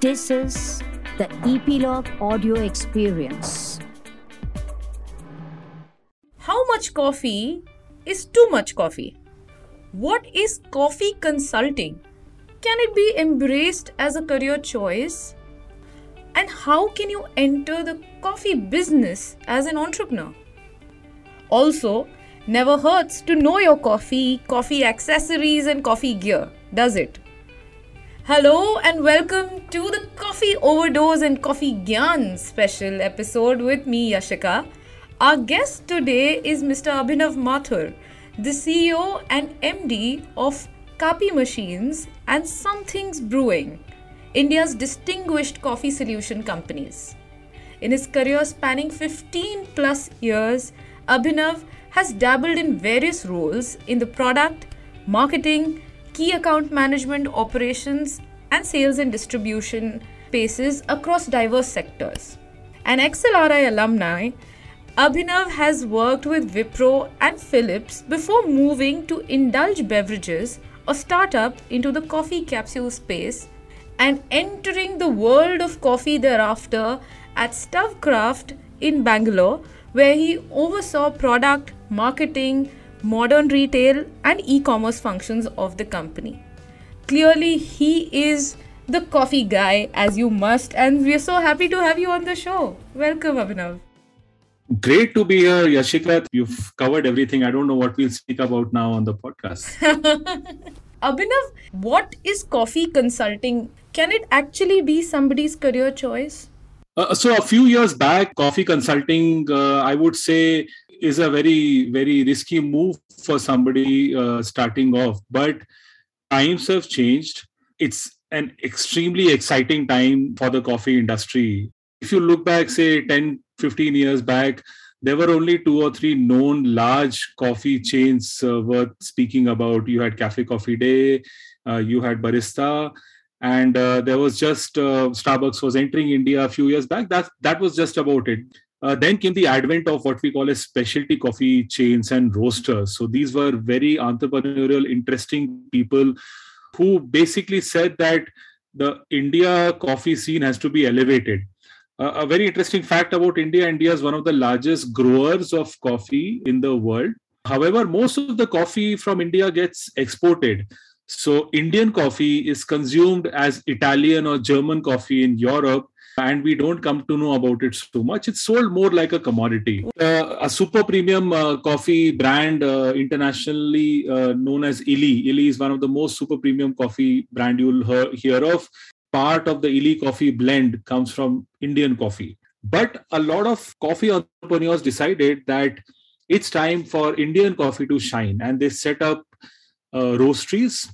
This is the Epilogue Audio Experience. How much coffee is too much coffee? What is coffee consulting? Can it be embraced as a career choice? And how can you enter the coffee business as an entrepreneur? Also, never hurts to know your coffee, coffee accessories, and coffee gear, does it? Hello and welcome to the Coffee Overdose and Coffee Gyan special episode with me, Yashika. Our guest today is Mr. Abhinav Mathur, the CEO and MD of Kapi Machines and Somethings Brewing, India's distinguished coffee solution companies. In his career spanning 15 plus years, Abhinav has dabbled in various roles in the product, marketing, key account management operations, and sales and distribution spaces across diverse sectors. An XLRI alumni, Abhinav has worked with Wipro and Philips before moving to Indulge Beverages, a startup into the coffee capsule space, and entering the world of coffee thereafter at Stovekraft in Bangalore, where he oversaw product, marketing, modern retail, and e commerce functions of the company. Clearly, he is the coffee guy, as you must, and we're so happy to have you on the show. Welcome, Abhinav. Great to be here, Yashika. You've covered everything. I don't know what we'll speak about now on the podcast. Abhinav, what is coffee consulting? Can it actually be somebody's career choice? Uh, so, a few years back, coffee consulting, uh, I would say, is a very, very risky move for somebody uh, starting off. But times have changed. It's an extremely exciting time for the coffee industry. If you look back, say 10, 15 years back, there were only two or three known large coffee chains uh, worth speaking about. You had Cafe Coffee Day, uh, you had Barista, and uh, there was just uh, Starbucks was entering India a few years back. That that was just about it. Uh, then came the advent of what we call as specialty coffee chains and roasters. So these were very entrepreneurial, interesting people who basically said that the India coffee scene has to be elevated. Uh, a very interesting fact about India India is one of the largest growers of coffee in the world. However, most of the coffee from India gets exported. So, Indian coffee is consumed as Italian or German coffee in Europe and we don't come to know about it so much. It's sold more like a commodity. Uh, a super premium uh, coffee brand uh, internationally uh, known as Illy. Illy is one of the most super premium coffee brand you'll hear, hear of. Part of the Illy coffee blend comes from Indian coffee. But a lot of coffee entrepreneurs decided that it's time for Indian coffee to shine, and they set up uh, roasteries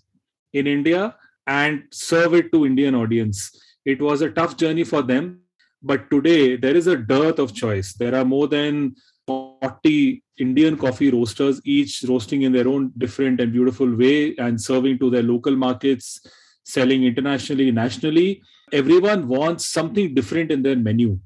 in India and serve it to Indian audience it was a tough journey for them. But today, there is a dearth of choice. There are more than 40 Indian coffee roasters, each roasting in their own different and beautiful way and serving to their local markets, selling internationally, nationally. Everyone wants something different in their menu.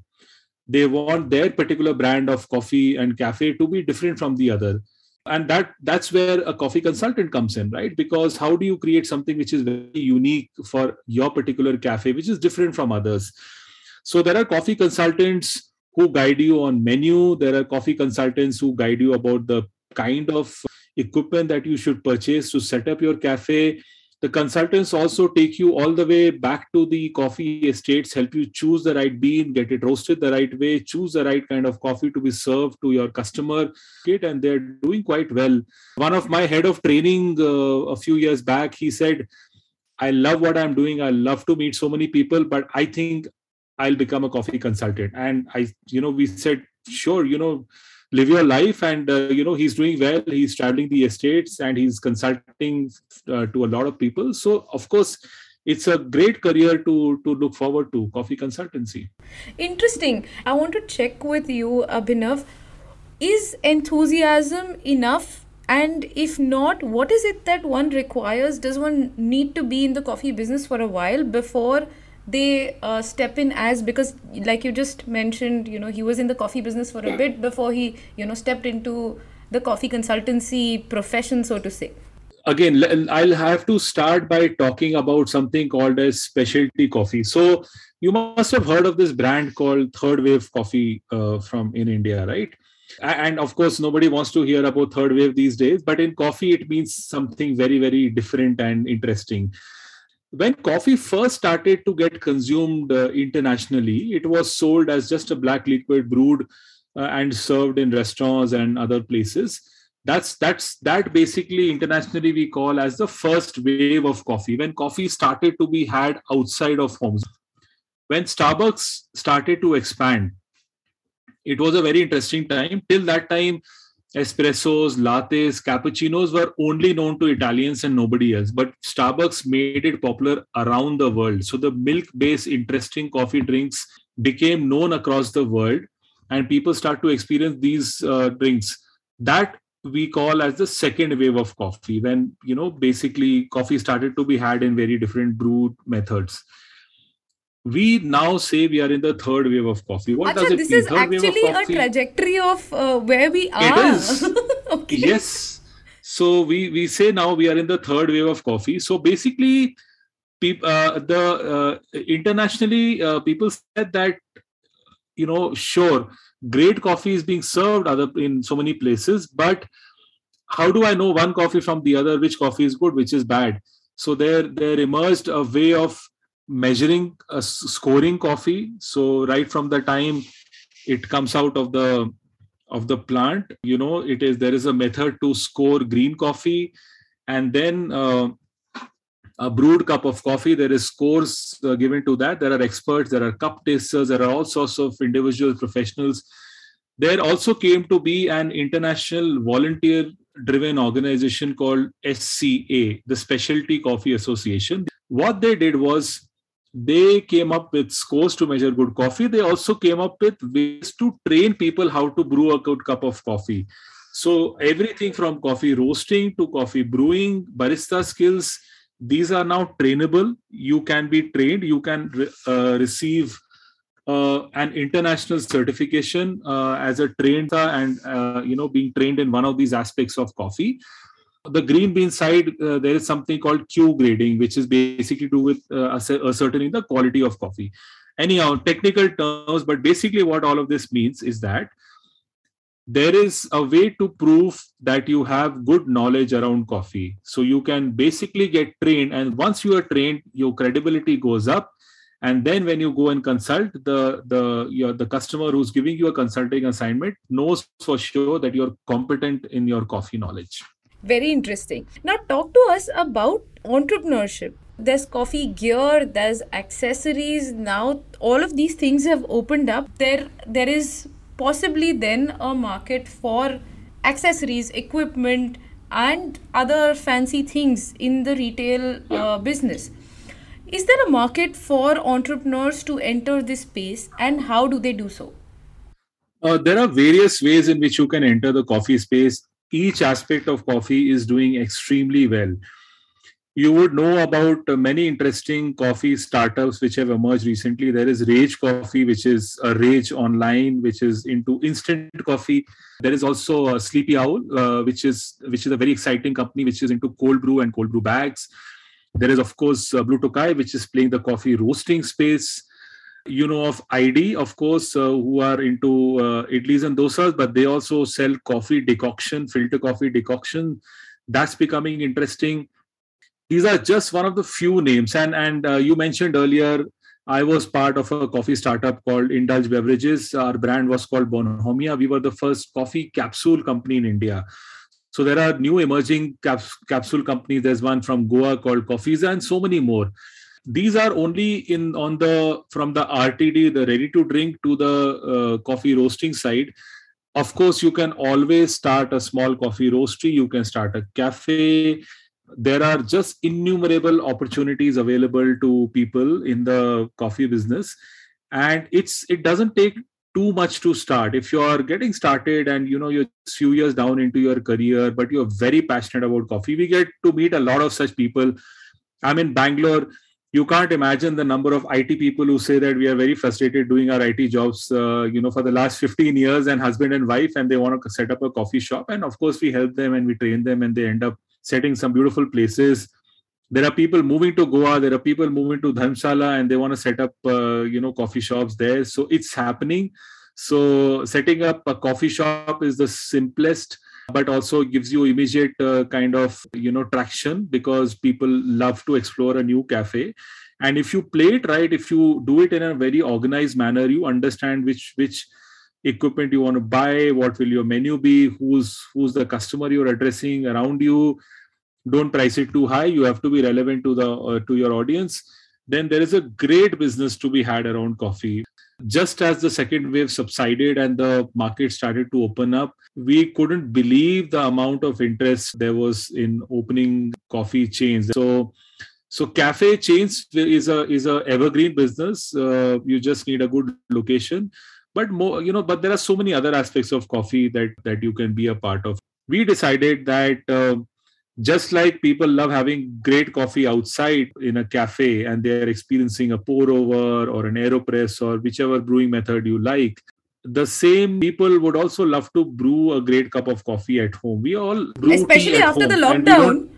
They want their particular brand of coffee and cafe to be different from the other and that that's where a coffee consultant comes in right? Because how do you create something which is very unique for your particular cafe which is different from others? So there are coffee consultants who guide you on menu. There are coffee consultants who guide you about the kind of equipment that you should purchase to set up your cafe the consultants also take you all the way back to the coffee estates help you choose the right bean get it roasted the right way choose the right kind of coffee to be served to your customer and they're doing quite well. One of my head of training uh, a few years back he said i love what i'm doing. I love to meet so many people but i think i'll become a coffee consultant. And i you know we said sure you know live your life and uh, you know he's doing well. He's traveling the estates and he's consulting uh, to a lot of people. So of course it's a great career to to look forward to coffee consultancy. Interesting. I want to check with you abhinav. Is enthusiasm enough? And if not what is it that one requires? Does one need to be in the coffee business for a while before they uh, step in as because like you just mentioned you know he was in the coffee business for a bit before he you know stepped into the coffee consultancy profession so to say. Again i'll have to start by talking about something called as specialty coffee. So you must have heard of this brand called third wave coffee uh, from in india right? And of course nobody wants to hear about third wave these days but in coffee it means something very very different and interesting when coffee first started to get consumed uh, internationally it was sold as just a black liquid brewed uh, and served in restaurants and other places. That's that's that basically internationally we call as the first wave of coffee when coffee started to be had outside of homes. When starbucks started to expand it was a very interesting time. Till that time espressos lattes cappuccinos were only known to italians and nobody else but starbucks made it popular around the world. So the milk based interesting coffee drinks became known across the world and people start to experience these uh, drinks that we call as the second wave of coffee when you know basically coffee started to be had in very different brew methods we now say we are in the third wave of coffee. What Achha, does it this mean? is third actually a trajectory of uh, where we are. it is. Okay. yes. So we we say now we are in the third wave of coffee. So basically people uh, the uh, internationally uh, people said that you know sure great coffee is being served other in so many places but how do i know one coffee from the other which coffee is good which is bad? So there there emerged a way of measuring a scoring coffee. So right from the time it comes out of the of the plant you know it is there is a method to score green coffee. And then uh, a brewed cup of coffee there is scores uh, given to that. There are experts there are cup tasters there are all sorts of individual professionals. There also came to be an international volunteer driven organization called sca the specialty coffee association. What they did was they came up with scores to measure good coffee. They also came up with ways to train people how to brew a good cup of coffee. So everything from coffee roasting to coffee brewing barista skills these are now trainable. You can be trained. You can uh, receive uh, an international certification uh, as a trained and uh, you know being trained in one of these aspects of coffee the green bean side uh, there is something called q grading which is basically to do with uh, ascertaining the quality of coffee. Anyhow technical terms but basically what all of this means is that there is a way to prove that you have good knowledge around coffee. So you can basically get trained and once you are trained your credibility goes up. And then when you go and consult the the your, the customer who's giving you a consulting assignment knows for sure that you're competent in your coffee knowledge very interesting now talk to us about entrepreneurship there's coffee gear there's accessories now all of these things have opened up there there is possibly then a market for accessories, equipment, and other fancy things in the retail uh, business. Is there a market for entrepreneurs to enter this space, and how do they do so? Uh, there are various ways in which you can enter the coffee space. Each aspect of coffee is doing extremely well you would know about many interesting coffee startups which have emerged recently. There is Rage Coffee, which is a Rage online, which is into instant coffee. There is also Sleepy Owl, uh, which is which is a very exciting company which is into cold brew and cold brew bags. There is of course uh, Blue Tokai, which is playing the coffee roasting space. You know of ID, of course, uh, who are into uh, idlis and dosas, but they also sell coffee decoction, filter coffee decoction. That's becoming interesting these are just one of the few names. And and uh, you mentioned earlier, I was part of a coffee startup called Indulge Beverages. Our brand was called Bonhomia. We were the first coffee capsule company in India. So there are new emerging caps- capsule companies. There's one from Goa called Coffeeza, and so many more. These are only in on the from the RTD, the ready to drink, to the uh, coffee roasting side. Of course, you can always start a small coffee roastery. You can start a cafe. There are just innumerable opportunities available to people in the coffee business. And it's it doesn't take too much to start. If you are getting started and you know you're few years down into your career but you're very passionate about coffee we get to meet a lot of such people. I'm in bangalore you can't imagine the number of IT people who say that we are very frustrated doing our IT jobs, uh, you know, for the last 15 years and husband and wife, and they want to set up a coffee shop. And of course, we help them and we train them and they end up setting some beautiful places. There are people moving to goa there are people moving to dharamshala and they want to set up uh, you know coffee shops there. So it's happening. So setting up a coffee shop is the simplest but also gives you immediate uh, kind of you know traction because people love to explore a new cafe. And if you play it right if you do it in a very organized manner you understand which which equipment you want to buy what will your menu be who's who's the customer you're addressing around you. Don't price it too high. You have to be relevant to the uh, to your audience. Then there is a great business to be had around coffee just as the second wave subsided and the market started to open up we couldn't believe the amount of interest there was in opening coffee chains. So so cafe chains is a is a evergreen business. Uh, you just need a good location. But more you know but there are so many other aspects of coffee that that you can be a part of. We decided that uh, just like people love having great coffee outside in a cafe and they're experiencing a pour over or an aeropress or whichever brewing method you like the same people would also love to brew a great cup of coffee at home. We all brew especially after home, the lockdown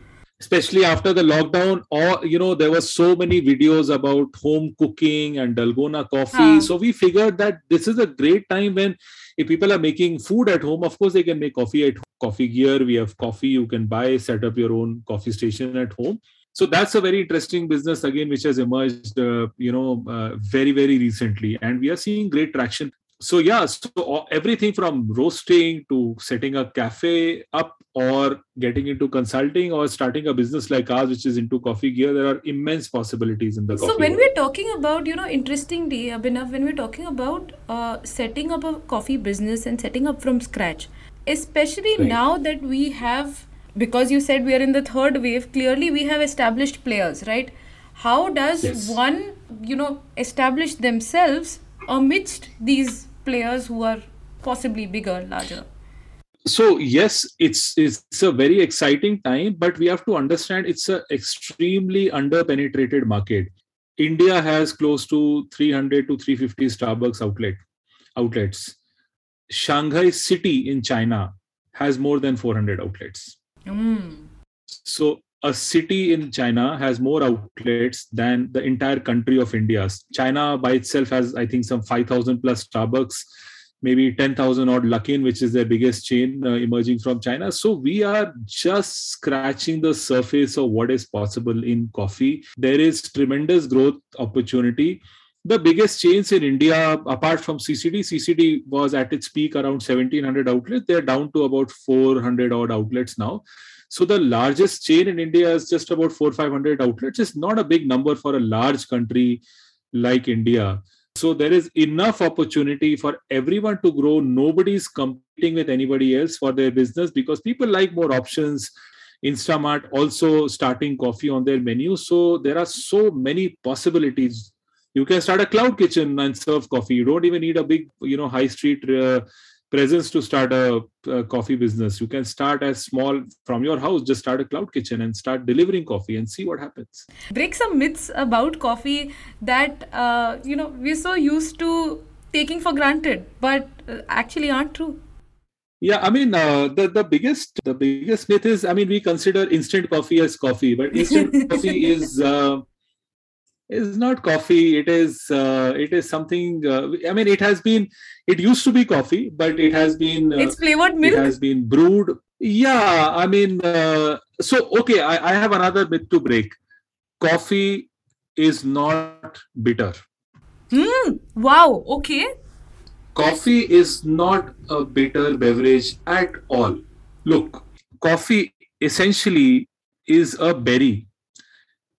especially after the lockdown or you know there were so many videos about home cooking and dalgona coffee. Huh. so we figured that this is a great time when if people are making food at home of course they can make coffee at home coffee gear. We have coffee you can buy set up your own coffee station at home. So that's a very interesting business again which has emerged uh, you know uh, very very recently. And we are seeing great traction so yeah so everything from roasting to setting a cafe up or getting into consulting or starting a business like ours which is into coffee gear there are immense possibilities in the so when world. we're talking about you know interestingly abhinav when we're talking about uh, setting up a coffee business and setting up from scratch especially right. now that we have because you said we are in the third wave clearly we have established players right how does yes. one you know establish themselves amidst these players who are possibly bigger larger. So yes it's it's a very exciting time but we have to understand it's an extremely underpenetrated market. India has close to 300 to 350 starbucks outlet outlets. Shanghai city in china has more than 400 outlets. Mm. so a city in china has more outlets than the entire country of india china by itself has i think some 5000 plus starbucks maybe 10,000 odd Luckin, which is their biggest chain uh, emerging from China. So we are just scratching the surface of what is possible in coffee. There is tremendous growth opportunity. The biggest chains in India, apart from CCD, CCD was at its peak around 1700 outlets. They're down to about 400 odd outlets now. So the largest chain in India is just about four, 500 outlets. It's not a big number for a large country like India. So there is enough opportunity for everyone to grow. Nobody's competing with anybody else for their business because people like more options. Instamart also starting coffee on their menu. So there are so many possibilities. You can start a cloud kitchen and serve coffee. You don't even need a big, you know, high street uh, presence to start a, a, coffee business. You can start as small from your house, just start a cloud kitchen and start delivering coffee and see what happens. Break some myths about coffee that, uh, you know, we're so used to taking for granted, but uh, actually aren't true. Yeah, I mean uh, the the biggest the biggest myth is I mean we consider instant coffee as coffee, but instant coffee is uh, is not coffee. It is uh, it is something uh, i mean it has been it used to be coffee but it has been uh, it's flavored milk? it has been brewed. Yeah i mean uh, so okay I, I have another myth to break. Coffee is not bitter. Hmm. wow okay. Coffee is not a bitter beverage at all. Look coffee essentially is a berry.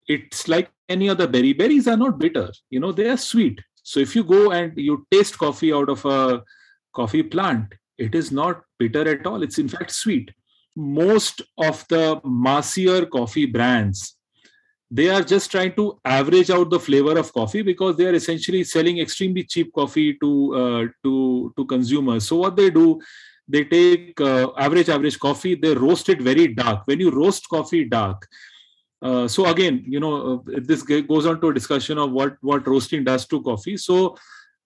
It's like any other berry. Berries are not bitter, you know, they are sweet. So if you go and you taste coffee out of a coffee plant, it is not bitter at all. It's in fact sweet. Most of the massier coffee brands, they are just trying to average out the flavor of coffee because they are essentially selling extremely cheap coffee to uh, to to consumers. So what they do, they take uh, average average coffee, they roast it very dark. When you roast coffee dark, uh, so again, you know, uh, this goes on to a discussion of what what roasting does to coffee. So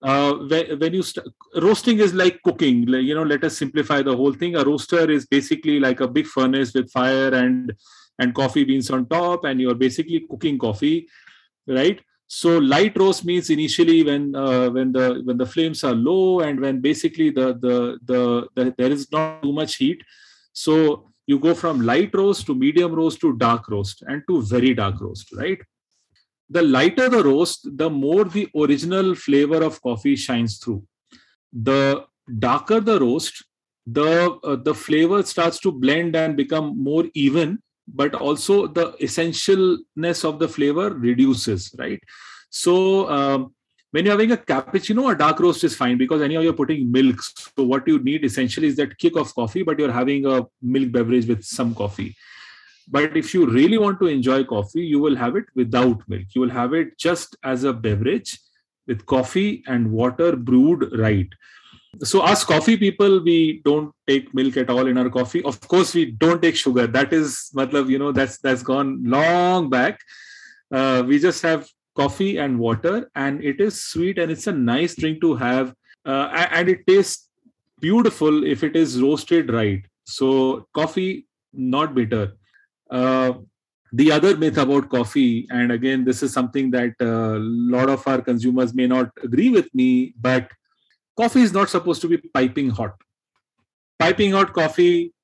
uh, when, you st- roasting is like cooking you know let us simplify the whole thing a roaster is basically like a big furnace with fire and and coffee beans on top and you're basically cooking coffee right so light roast means initially when uh, when the when the flames are low and when basically the, the the the there is not too much heat so you go from light roast to medium roast to dark roast and to very dark roast right the lighter the roast, the more the original flavor of coffee shines through. The darker the roast, the uh, the flavor starts to blend and become more even, but also the essentialness of the flavor reduces, right? So um, when you're having a cappuccino, a dark roast is fine because anyhow you're putting milk. So what you need essentially is that kick of coffee, but you're having a milk beverage with some coffee but if you really want to enjoy coffee, you will have it without milk. You will have it just as a beverage with coffee and water brewed right. So, us coffee people, we don't take milk at all in our coffee. Of course, we don't take sugar. That is, matlab, you know, that's that's gone long back. Uh, we just have coffee and water, and it is sweet and it's a nice drink to have. Uh, and it tastes beautiful if it is roasted right. So, coffee not bitter uh, the other myth about coffee, and again, this is something that a uh, lot of our consumers may not agree with me, but coffee is not supposed to be piping hot. Piping hot coffee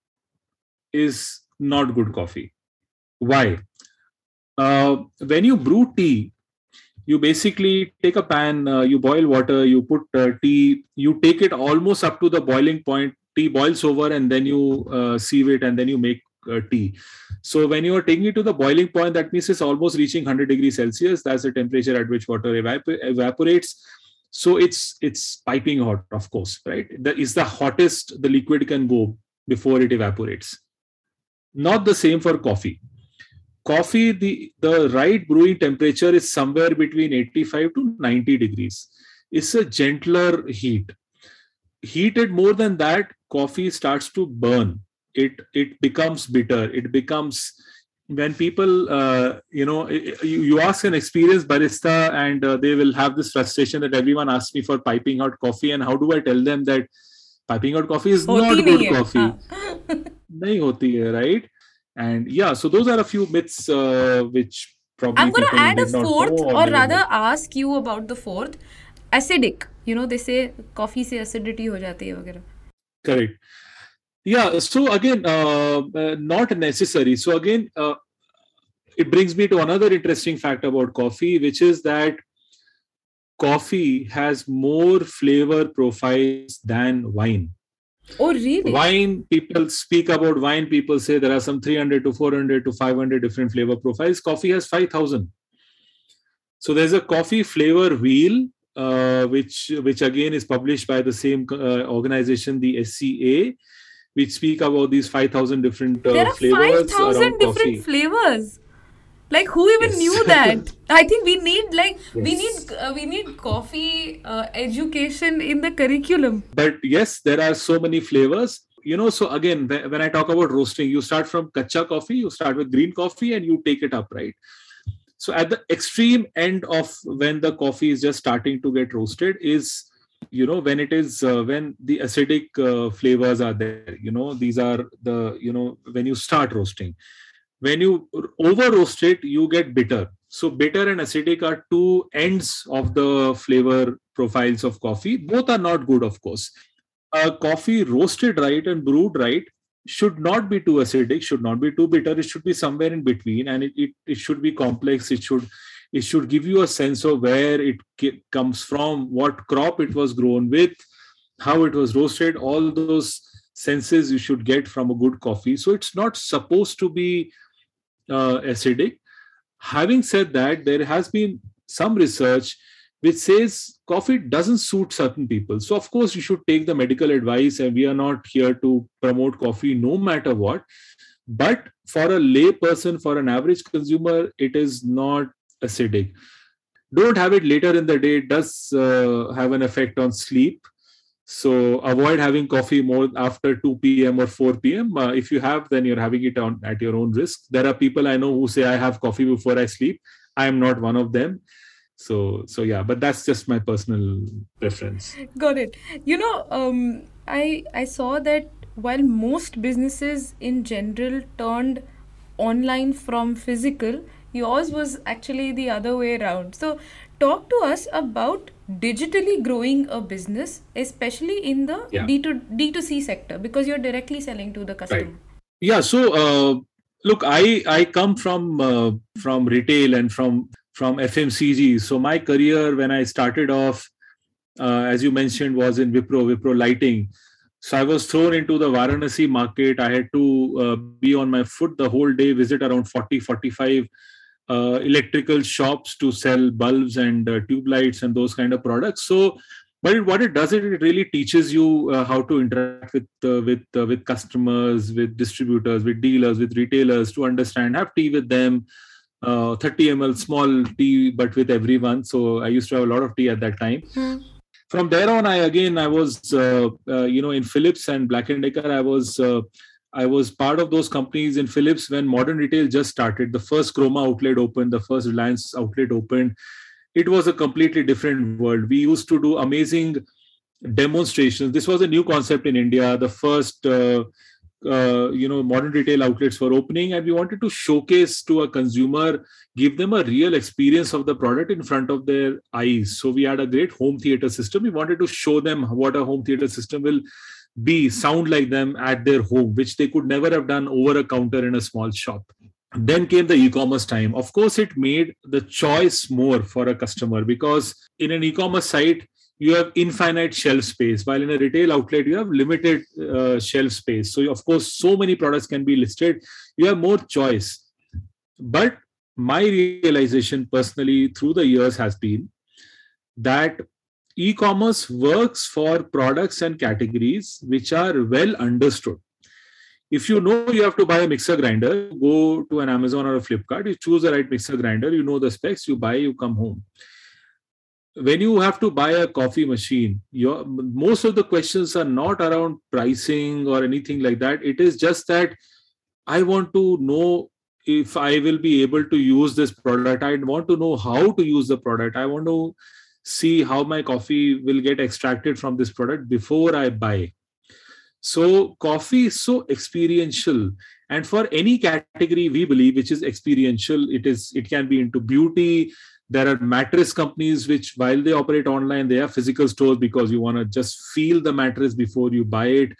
is not good coffee. Why? Uh, when you brew tea, you basically take a pan, uh, you boil water, you put uh, tea, you take it almost up to the boiling point. Tea boils over, and then you uh, sieve it, and then you make uh, tea. So when you are taking it to the boiling point, that means it's almost reaching 100 degrees Celsius. That's the temperature at which water evap- evaporates. So it's it's piping hot, of course, right? That is the hottest the liquid can go before it evaporates. Not the same for coffee. Coffee, the, the right brewing temperature is somewhere between 85 to 90 degrees. It's a gentler heat. Heated more than that, coffee starts to burn. It it becomes bitter. It becomes when people uh, you know you, you, ask an experienced barista and uh, they will have this frustration that everyone asks me for piping out coffee and how do i tell them that piping out coffee is not good coffee? nahi hoti hai, right and yeah so those are a few myths uh, which probably i'm going to add a fourth or, or rather know. ask you about the fourth acidic. You know they say coffee se acidity ho jati hai correct. Yeah so again uh, uh, not necessary. So again uh, it brings me to another interesting fact about coffee which is that coffee has more flavor profiles than wine oh really? Wine people speak about wine people say there are some 300 to 400 to 500 different flavor profiles. Coffee has 5000 so there's a coffee flavor wheel uh, which which again is published by the same uh, organization the sca we speak about these 5000 different uh, there are flavors 5000 different coffee. flavors like who even yes. knew that? I think we need like yes. we need uh, we need coffee uh, education in the curriculum. But yes there are so many flavors. You know so again when i talk about roasting you start from kacha coffee you start with green coffee and you take it up right? So at the extreme end of when the coffee is just starting to get roasted is you know when it is uh, when the acidic uh, flavors are there. You know these are the you know when you start roasting when you over roast it you get bitter. So bitter and acidic are two ends of the flavor profiles of coffee. Both are not good of course. A coffee roasted right and brewed right should not be too acidic should not be too bitter. It should be somewhere in between and it, it, it should be complex. It should it should give you a sense of where it comes from what crop it was grown with how it was roasted all those senses you should get from a good coffee. So it's not supposed to be uh, acidic having said that there has been some research which says coffee doesn't suit certain people so of course you should take the medical advice and we are not here to promote coffee no matter what but for a lay person for an average consumer it is not acidic. Don't have it later in the day. It does uh, have an effect on sleep. So avoid having coffee more after 2 p.m. or 4 p.m. Uh, if you have, then you're having it on at your own risk. There are people I know who say I have coffee before I sleep. I am not one of them. so so yeah but that's just my personal preference got it you know um, i i saw that while most businesses in general turned online from physical yours was actually the other way around so talk to us about digitally growing a business especially in the Yeah. d to d2c sector because you're directly selling to the customer. Yeah so uh, look i i come from uh, from retail and from from fmcg so my career when i started off uh, as you mentioned was in wipro wipro lighting. So i was thrown into the varanasi market. I had to uh, be on my foot the whole day visit around 40 45 uh, electrical shops to sell bulbs and uh, tube lights and those kind of products. So but it, what it does it, it really teaches you uh, how to interact with uh, with uh, with customers with distributors with dealers with retailers to understand have tea with them uh, 30 ml small tea but with everyone. So i used to have a lot of tea at that time. Hmm. from there on i again i was uh, uh, you know in philips and black and decker i was uh, I was part of those companies in Philips when modern retail just started. The first Croma outlet opened, the first Reliance outlet opened. It was a completely different world. We used to do amazing demonstrations. This was a new concept in India. The first, uh, uh, you know, modern retail outlets were opening, and we wanted to showcase to a consumer, give them a real experience of the product in front of their eyes. So we had a great home theater system. We wanted to show them what a home theater system will be sound like them at their home which they could never have done over a counter in a small shop. Then came the e-commerce time. Of course it made the choice more for a customer because in an e-commerce site you have infinite shelf space while in a retail outlet you have limited uh, shelf space. So of course so many products can be listed. You have more choice. But my realization personally through the years has been that e-commerce works for products and categories which are well understood. If you know you have to buy a mixer grinder go to an amazon or a flipkart you choose the right mixer grinder you know the specs you buy you come home. When you have to buy a coffee machine your most of the questions are not around pricing or anything like that. It is just that i want to know if i will be able to use this product. I want to know how to use the product. I want to see how my coffee will get extracted from this product before I buy. So, coffee is so experiential. And for any category we believe which is experiential, it is it can be into beauty. There are mattress companies which, while they operate online, they have physical stores because you want to just feel the mattress before you buy it.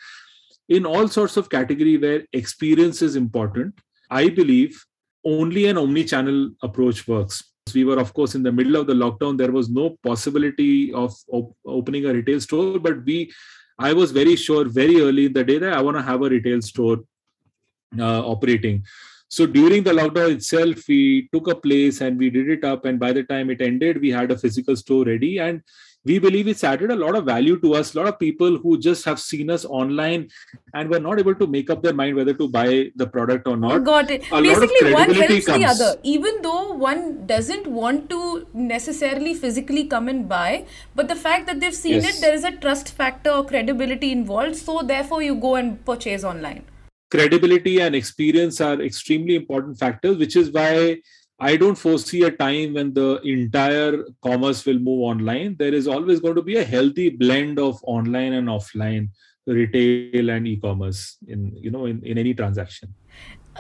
In all sorts of category where experience is important, I believe only an omni-channel approach works we were of course in the middle of the lockdown. There was no possibility of op- opening a retail store but we i was very sure very early in the day that i want to have a retail store uh, operating. So during the lockdown itself we took a place and we did it up and by the time it ended we had a physical store ready and we believe it's added a lot of value to us a lot of people who just have seen us online and were not able to make up their mind whether to buy the product or not Got it. a Basically, one helps the other. Even though one doesn't want to necessarily physically come and buy, but the fact that they've seen Yes. it, there is a trust factor or credibility involved. So therefore, you go and purchase online. credibility and experience are extremely important factors, which is why I don't foresee a time when the entire commerce will move online. There is always going to be a healthy blend of online and offline retail and e-commerce in you know in, in any transaction.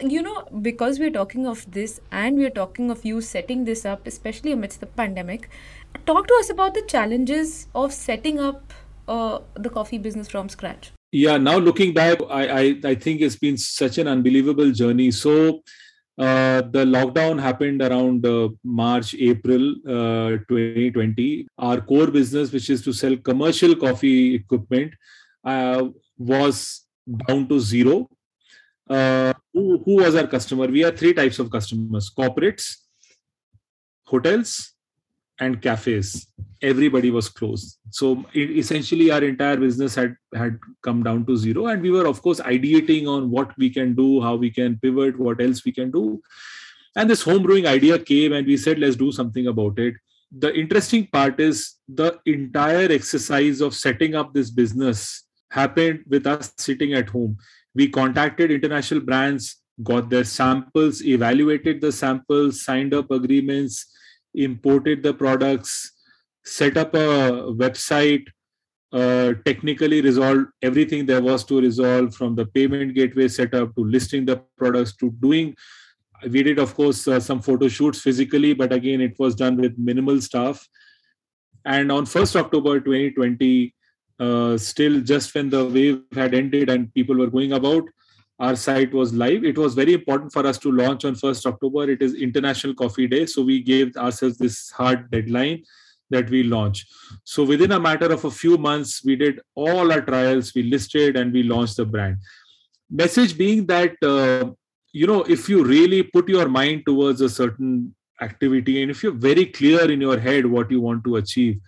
You know, because we're talking of this and we're talking of you setting this up, especially amidst the pandemic, talk to us about the challenges of setting up uh, the coffee business from scratch. Yeah, now looking back, I, I, I think it's been such an unbelievable journey. So uh, the lockdown happened around uh, March, April uh, 2020. Our core business, which is to sell commercial coffee equipment, uh, was down to zero. Uh, who, who was our customer? We had three types of customers corporates, hotels, and cafes. Everybody was closed. So essentially our entire business had had come down to zero. And we were of course ideating on what we can do how we can pivot what else we can do. And this home brewing idea came and we said let's do something about it. The interesting part is the entire exercise of setting up this business happened with us sitting at home. We contacted international brands got their samples evaluated the samples signed up agreements imported the products, set up a website, uh, technically resolved everything there was to resolve from the payment gateway setup to listing the products to doing. We did, of course, uh, some photo shoots physically, but again, it was done with minimal staff. And on 1st October 2020, uh, still just when the wave had ended and people were going about, our site was live. It was very important for us to launch on 1st October. It is International Coffee Day. So we gave ourselves this hard deadline that we launch. So within a matter of a few months, we did all our trials, we listed and we launched the brand. Message being that, uh, you know, if you really put your mind towards a certain activity and if you're very clear in your head what you want to achieve,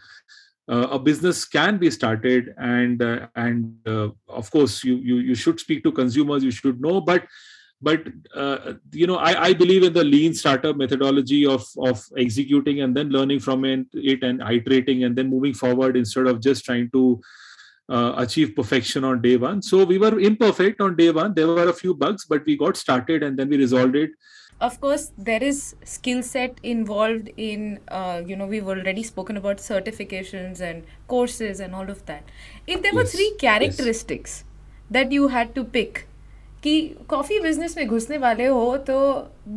uh, a business can be started and uh, and uh, of course you, you you should speak to consumers you should know but but uh, you know I, I believe in the lean startup methodology of of executing and then learning from it, it and iterating and then moving forward instead of just trying to uh, achieve perfection on day one. So we were imperfect on day one. There were a few bugs but we got started and then we resolved it of course there is skill set involved in uh, you know we've already spoken about certifications and courses and all of that if there were Yes, three yes. characteristics that you had to pick कि coffee business में घुसने वाले हो तो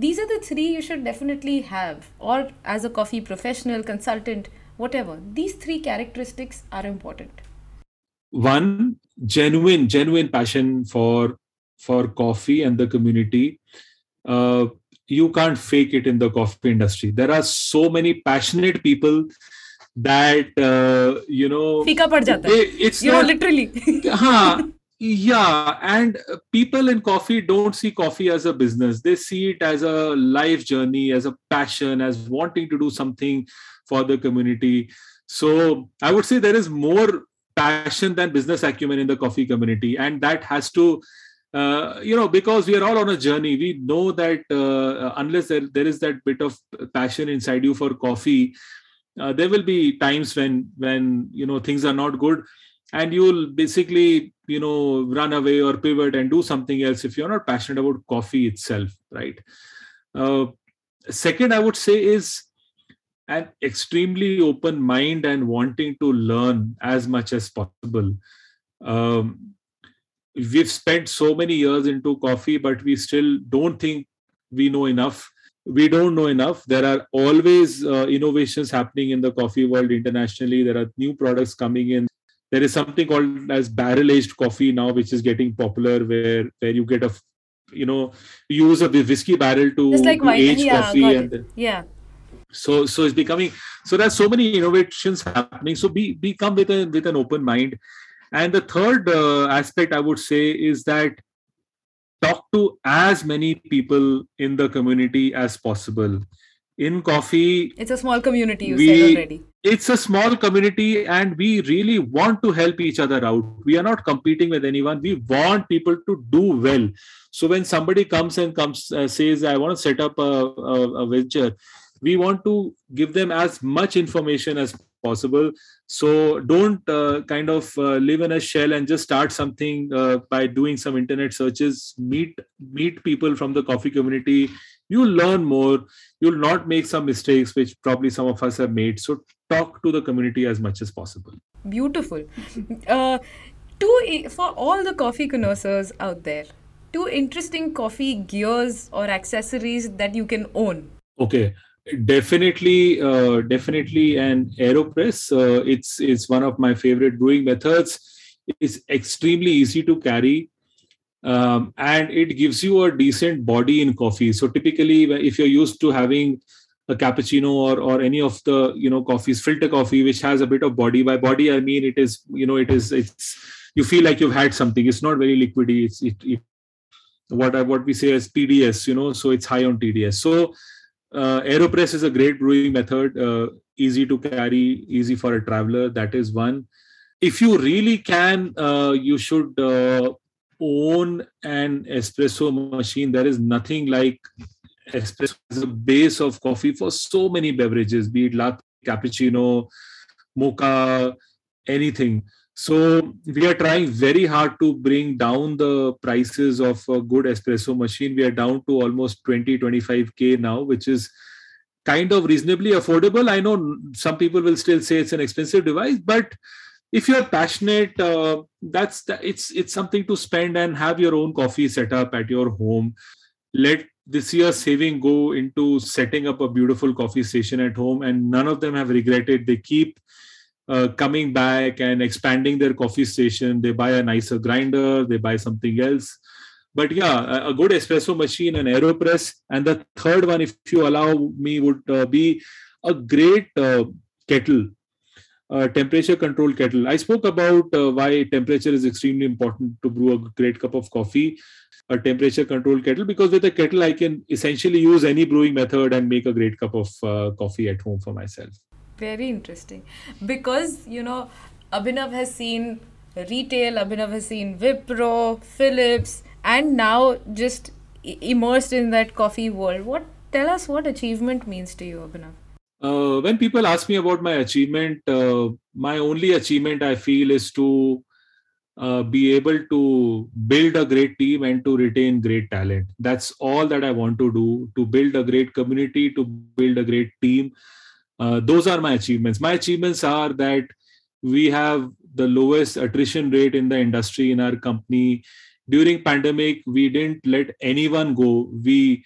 these are the three you should definitely have or as a coffee professional consultant whatever these three characteristics are important one genuine genuine passion for for coffee and the community uh, you can't fake it in the coffee industry. There are so many passionate people that uh, you know they, it's you not, know literally. Huh, yeah and people in coffee don't see coffee as a business. They see it as a life journey as a passion as wanting to do something for the community. So i would say there is more passion than business acumen in the coffee community and that has to uh, you know because we are all on a journey. We know that uh, unless there, there is that bit of passion inside you for coffee uh, there will be times when when you know things are not good and you'll basically you know run away or pivot and do something else if you're not passionate about coffee itself right? Uh, second i would say is an extremely open mind and wanting to learn as much as possible. Um, we've spent so many years into coffee but we still don't think we know enough. We don't know enough. There are always uh, innovations happening in the coffee world internationally. There are new products coming in. There is something called as barrel aged coffee now which is getting popular where where you get a, you know use a whiskey barrel to, just like to wine. age yeah coffee and it. yeah. So so it's becoming so there's so many innovations happening. So be be come with a with an open mind and the third uh, aspect i would say is that talk to as many people in the community as possible. In coffee it's a small community you We- said already. it's a small community and we really want to help each other out. We are not competing with anyone. We want people to do well. So when somebody comes and comes uh, says i want to set up a, a, a venture we want to give them as much information as possible so don't uh, kind of uh, live in a shell and just start something uh, by doing some internet searches meet meet people from the coffee community you'll learn more you'll not make some mistakes which probably some of us have made so talk to the community as much as possible Beautiful. Uh, two for all the coffee connoisseurs out there. Two interesting coffee gears or accessories that you can own. okay definitely uh, definitely an aeropress. Uh, it's it's one of my favorite brewing methods. It's extremely easy to carry um, and it gives you a decent body in coffee. So typically if you're used to having a cappuccino or or any of the you know coffees filter coffee which has a bit of body by body i mean it is you know it is it's you feel like you've had something. It's not very liquidy. It's it, it what I, what we say as tds you know so it's high on tds so uh, aeropress is a great brewing method uh, easy to carry easy for a traveler. That is one. If you really can uh, you should uh, own an espresso machine. There is nothing like espresso as a base of coffee for so many beverages be it latte cappuccino mocha anything so we are trying very hard to bring down the prices of a good espresso machine we are down to almost 20 25k now which is kind of reasonably affordable. I know some people will still say it's an expensive device, but if you're passionate, uh, that's the, it's it's something to spend and have your own coffee set up at your home. Let this year's saving go into setting up a beautiful coffee station at home, and none of them have regretted. They keep uh, coming back and expanding their coffee station. They buy a nicer grinder, they buy something else. But yeah, a, good espresso machine, an AeroPress, and the third one, if you allow me, would uh, be a great uh, kettle, a temperature controlled kettle. I spoke about uh, why temperature is extremely important to brew a great cup of coffee a temperature controlled kettle because with a kettle i can essentially use any brewing method and make a great cup of uh, coffee at home for myself very interesting because you know abhinav has seen retail abhinav has seen wipro philips and now just immersed in that coffee world what tell us what achievement means to you abhinav uh, when people ask me about my achievement uh, my only achievement i feel is to uh, be able to build a great team and to retain great talent. That's all that I want to do to build a great community, to build a great team. Uh, those are my achievements. My achievements are that we have the lowest attrition rate in the industry in our company. During pandemic, we didn't let anyone go. We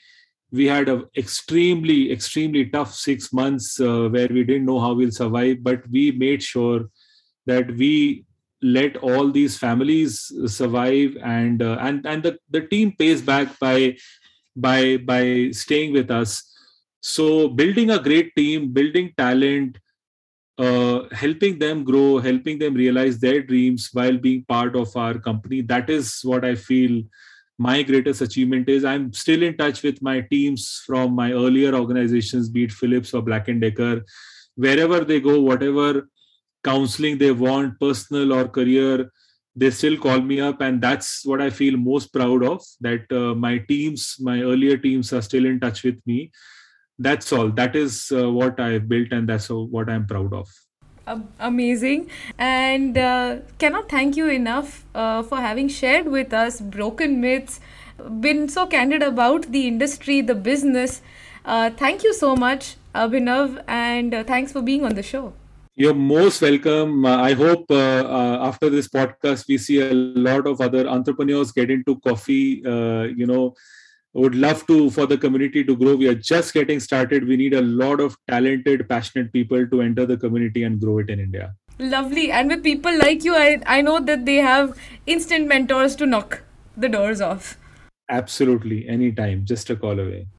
we had a extremely extremely tough six months uh, where we didn't know how we'll survive, but we made sure that we let all these families survive and uh, and and the, the team pays back by by by staying with us so building a great team building talent uh, helping them grow helping them realize their dreams while being part of our company that is what i feel my greatest achievement is i'm still in touch with my teams from my earlier organizations be it philips or black and decker wherever they go whatever counseling they want, personal or career, they still call me up. And that's what I feel most proud of that uh, my teams, my earlier teams are still in touch with me. That's all. That is uh, what I've built, and that's what I'm proud of. amazing and uh, cannot thank you enough uh, for having shared with us broken myths been so candid about the industry the business uh, thank you so much abhinav and uh, thanks for being on the show you're most welcome. Uh, I hope uh, uh, after this podcast, we see a lot of other entrepreneurs get into coffee. Uh, you know, would love to for the community to grow. We are just getting started. We need a lot of talented, passionate people to enter the community and grow it in India. Lovely. And with people like you, I, I know that they have instant mentors to knock the doors off. Absolutely. Anytime. Just a call away.